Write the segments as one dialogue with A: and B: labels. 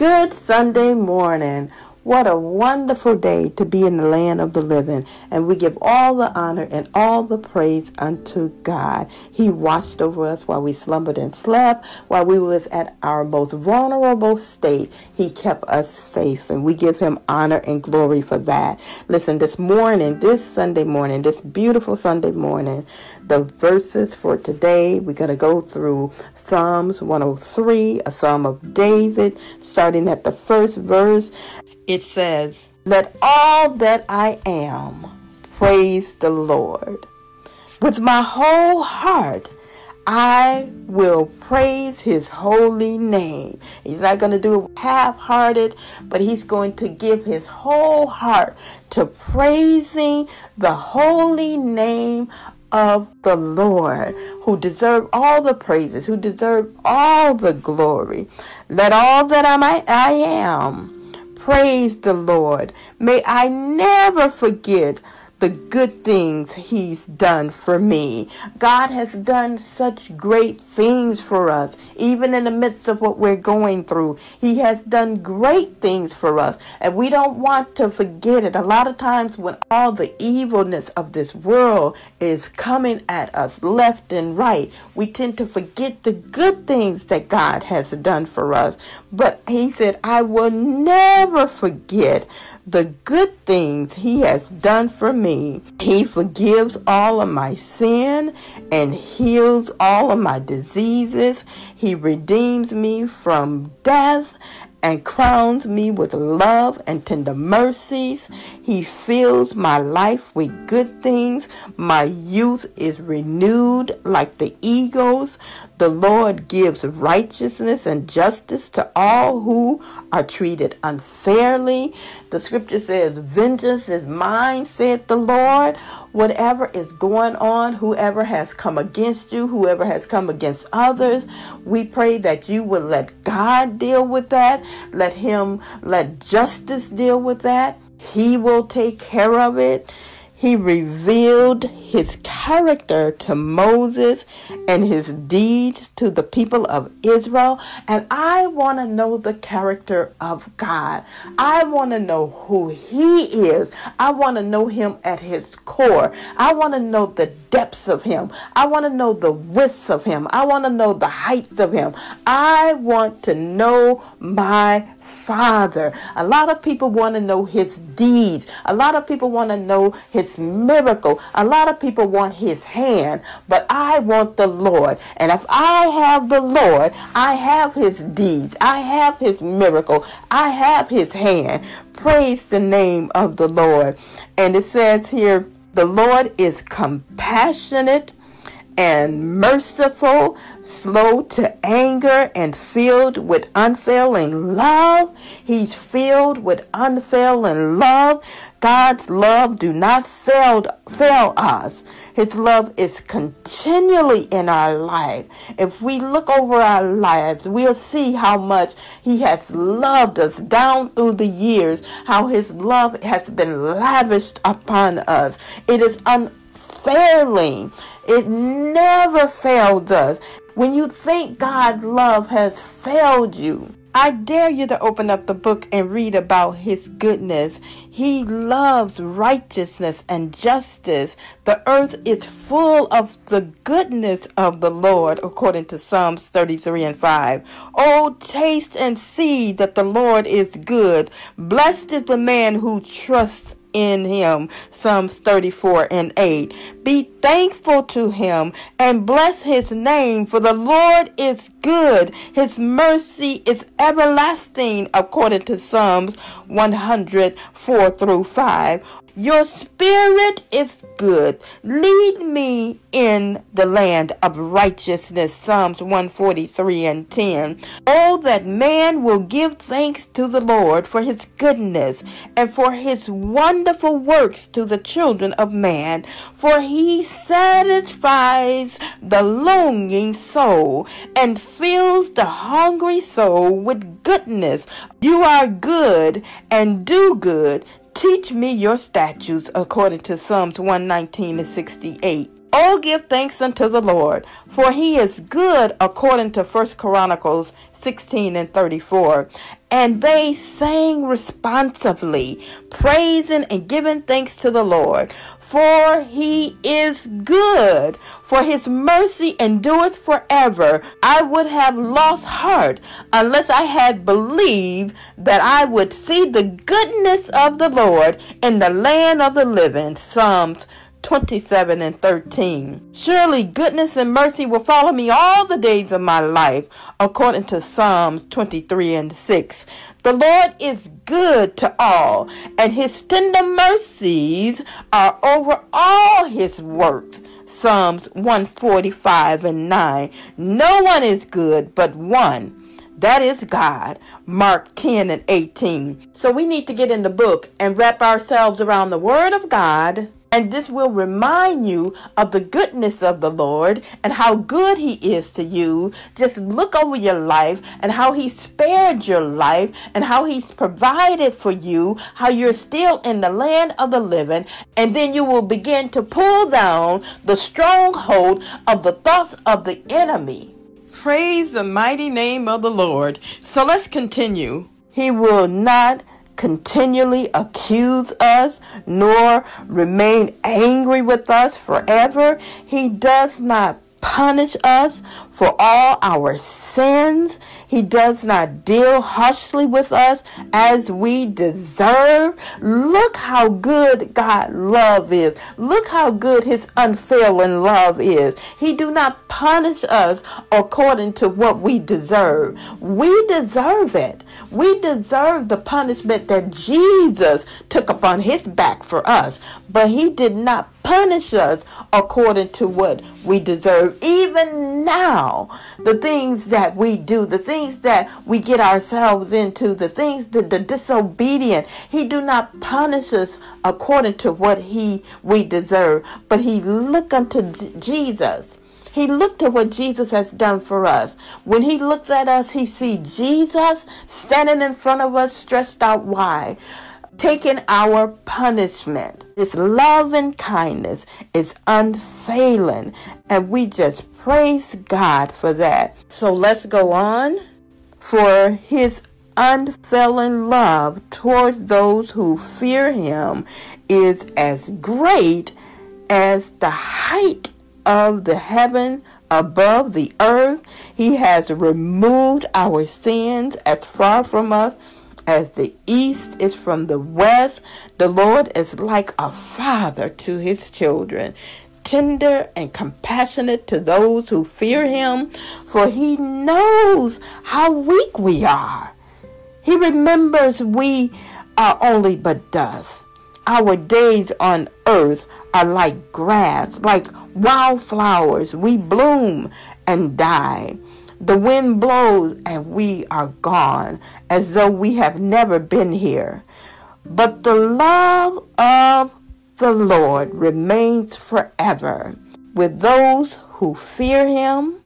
A: Good Sunday morning. What a wonderful day to be in the land of the living. And we give all the honor and all the praise unto God. He watched over us while we slumbered and slept, while we was at our most vulnerable state. He kept us safe and we give him honor and glory for that. Listen, this morning, this Sunday morning, this beautiful Sunday morning, the verses for today, we're going to go through Psalms 103, a Psalm of David, starting at the first verse it says, Let all that I am praise the Lord. With my whole heart, I will praise his holy name. He's not going to do it half hearted, but he's going to give his whole heart to praising the holy name of the Lord, who deserve all the praises, who deserve all the glory. Let all that I, I am Praise the Lord. May I never forget the good things he's done for me. God has done such great things for us, even in the midst of what we're going through. He has done great things for us, and we don't want to forget it. A lot of times, when all the evilness of this world is coming at us left and right, we tend to forget the good things that God has done for us. But he said, I will never forget the good things he has done for me. He forgives all of my sin and heals all of my diseases. He redeems me from death and crowns me with love and tender mercies. He fills my life with good things. My youth is renewed like the eagles. The Lord gives righteousness and justice to all who are treated unfairly. The scripture says, Vengeance is mine, said the Lord. Whatever is going on, whoever has come against you, whoever has come against others, we pray that you will let God deal with that. Let Him, let justice deal with that. He will take care of it. He revealed his character to Moses and his deeds to the people of Israel. And I want to know the character of God. I want to know who he is. I want to know him at his core. I want to know the depths of him. I want to know the width of him. I want to know the heights of him. I want to know my Father. A lot of people want to know his deeds. A lot of people want to know his miracle. A lot of people want his hand, but I want the Lord. And if I have the Lord, I have his deeds. I have his miracle. I have his hand. Praise the name of the Lord. And it says here, the Lord is compassionate and merciful, slow to anger, and filled with unfailing love. He's filled with unfailing love. God's love do not fail, fail us. His love is continually in our life. If we look over our lives, we'll see how much he has loved us down through the years, how his love has been lavished upon us. It is unfailing. It never failed us. When you think God's love has failed you, I dare you to open up the book and read about his goodness. He loves righteousness and justice. The earth is full of the goodness of the Lord, according to Psalms 33 and 5. Oh, taste and see that the Lord is good. Blessed is the man who trusts in him. Psalms 34 and 8. Be thankful to him and bless his name, for the Lord is good. His mercy is everlasting, according to Psalms 104 through 5. Your spirit is good. Lead me in the land of righteousness. Psalms 143 and 10. Oh, that man will give thanks to the Lord for his goodness and for his wonderful works to the children of man. For he satisfies the longing soul and fills the hungry soul with goodness. You are good and do good Teach me your statutes according to Psalms 119 and 68. Oh, give thanks unto the Lord, for he is good, according to First Chronicles 16 and 34. And they sang responsively, praising and giving thanks to the Lord. For he is good, for his mercy endureth forever. I would have lost heart unless I had believed that I would see the goodness of the Lord in the land of the living. Psalms 27 and 13. Surely goodness and mercy will follow me all the days of my life, according to Psalms 23 and 6. The Lord is good to all, and his tender mercies are over all his works. Psalms 145 and 9. No one is good but one. That is God. Mark 10 and 18. So we need to get in the book and wrap ourselves around the Word of God and this will remind you of the goodness of the Lord and how good He is to you. Just look over your life and how He spared your life and how He's provided for you, how you're still in the land of the living. And then you will begin to pull down the stronghold of the thoughts of the enemy. Praise the mighty name of the Lord. So let's continue. He will not continually accuse us, nor remain angry with us forever. He does not punish us for all our sins. He does not deal harshly with us as we deserve. Look how good God's love is. Look how good his unfailing love is. He do not punish us according to what we deserve. We deserve it. We deserve the punishment that Jesus took upon his back for us. But he did not punish us according to what we deserve. Even now, the things that we do, the things that we get ourselves into, the things that the disobedient, he do not punish us according to what he we deserve, but he look unto Jesus. He looked at what Jesus has done for us. When he looks at us, he sees Jesus standing in front of us, stressed out. Why? Taken our punishment. His love and kindness is unfailing, and we just praise God for that. So let's go on. For his unfailing love towards those who fear him is as great as the height of the heaven above the earth. He has removed our sins as far from us as the east is from the west. The Lord is like a father to his children, tender and compassionate to those who fear him, for he knows how weak we are. He remembers we are only but dust. Our days on earth are like grass, like wildflowers. We bloom and die. The wind blows and we are gone as though we have never been here. But the love of the Lord remains forever with those who fear him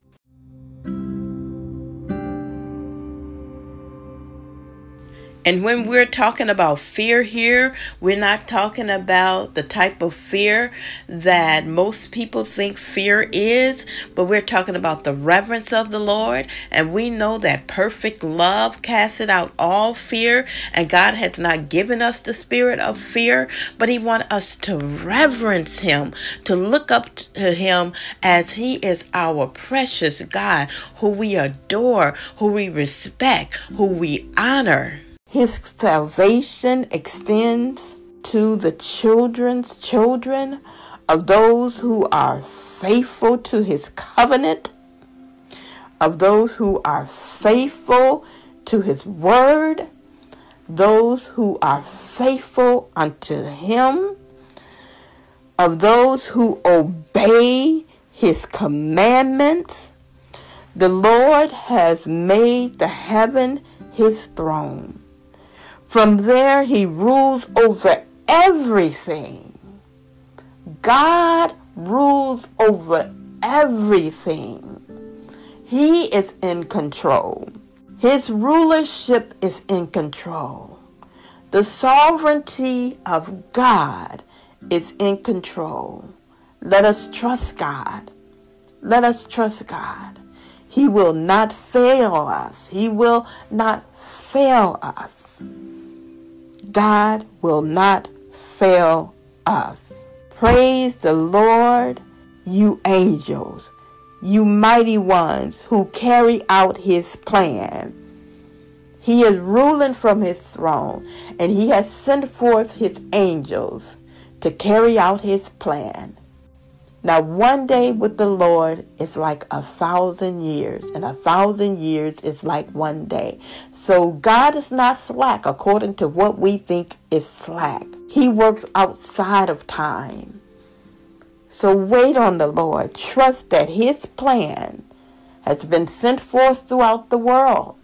A: And when we're talking about fear here, we're not talking about the type of fear that most people think fear is, but we're talking about the reverence of the Lord. And we know that perfect love casts out all fear. And God has not given us the spirit of fear, but He wants us to reverence Him, to look up to Him as He is our precious God, who we adore, who we respect, who we honor. His salvation extends to the children's children of those who are faithful to his covenant, of those who are faithful to his word, those who are faithful unto him, of those who obey his commandments. The Lord has made the heaven his throne from there, he rules over everything. God rules over everything. He is in control. His rulership is in control. The sovereignty of God is in control. Let us trust God. Let us trust God. He will not fail us. He will not fail us. God will not fail us. Praise the Lord, you angels, you mighty ones who carry out his plan. He is ruling from his throne, and he has sent forth his angels to carry out his plan. Now, one day with the Lord is like a thousand years, and a thousand years is like one day. So, God is not slack according to what we think is slack. He works outside of time. So, wait on the Lord. Trust that His plan has been sent forth throughout the world,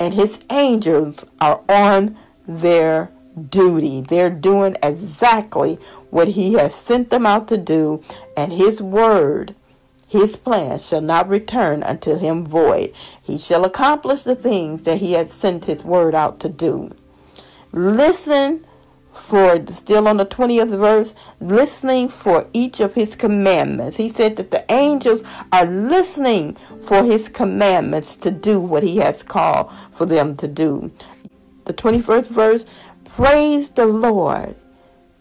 A: and His angels are on their duty. They're doing exactly what he has sent them out to do, and his word, his plan, shall not return unto him void. He shall accomplish the things that he has sent his word out to do. Listen for, still on the 20th verse, listening for each of his commandments. He said that the angels are listening for his commandments to do what he has called for them to do. The 21st verse, praise the Lord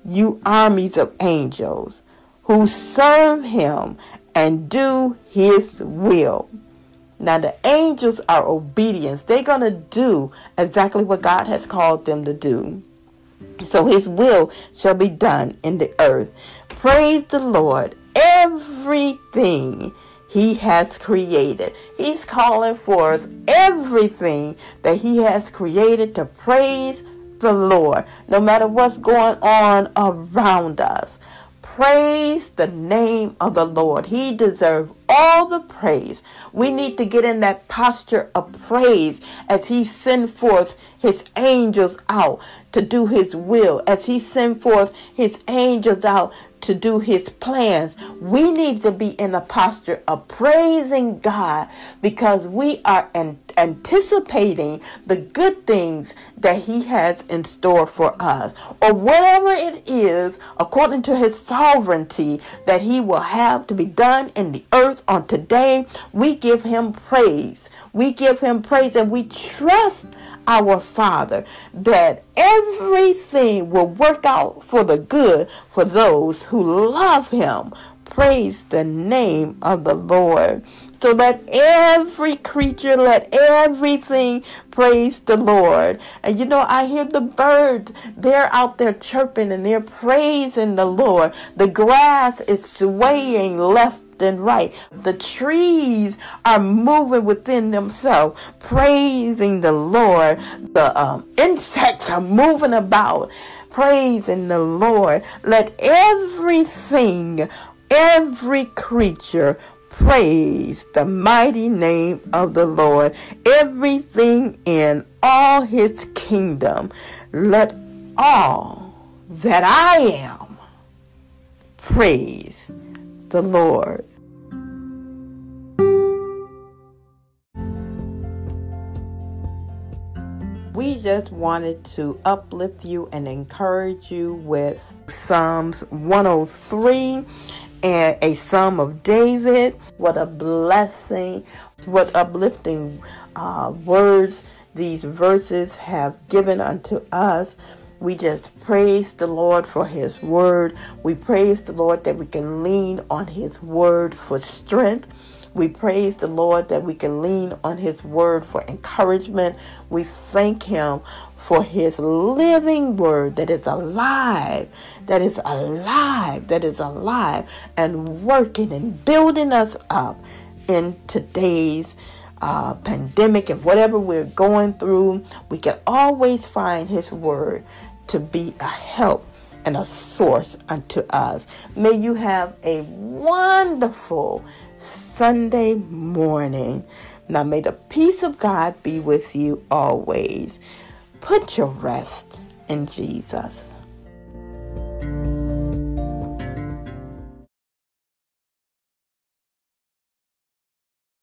A: you armies of angels who serve him and do his will. Now, the angels are obedience. They're going to do exactly what God has called them to do. So his will shall be done in the earth. Praise the Lord. Everything he has created. He's calling forth everything that he has created to praise the Lord, no matter what's going on around us. Praise the name of the Lord. He deserves all the praise. We need to get in that posture of praise as he send forth his angels out to do his will, as he send forth his angels out to do his plans. We need to be in a posture of praising God because we are an anticipating the good things that he has in store for us or whatever it is according to his sovereignty that he will have to be done in the earth on today we give him praise we give him praise and we trust our Father that everything will work out for the good for those who love him. Praise the name of the Lord. So let every creature, let everything praise the Lord. And you know, I hear the birds, they're out there chirping and they're praising the Lord. The grass is swaying left and right. The trees are moving within themselves, praising the Lord. The um, insects are moving about, praising the Lord. Let everything, every creature praise the mighty name of the Lord. Everything in all his kingdom, let all that I am praise the Lord. Just wanted to uplift you and encourage you with Psalms 103 and a Psalm of David. What a blessing, what uplifting uh, words these verses have given unto us. We just praise the Lord for His word. We praise the Lord that we can lean on His word for strength. We praise the Lord that we can lean on His word for encouragement. We thank Him for His living word that is alive, that is alive, that is alive, and working and building us up in today's uh, pandemic and whatever we're going through. We can always find His word to be a help and a source unto us. May you have a wonderful Sunday morning. Now may the peace of God be with you always. Put your rest in Jesus.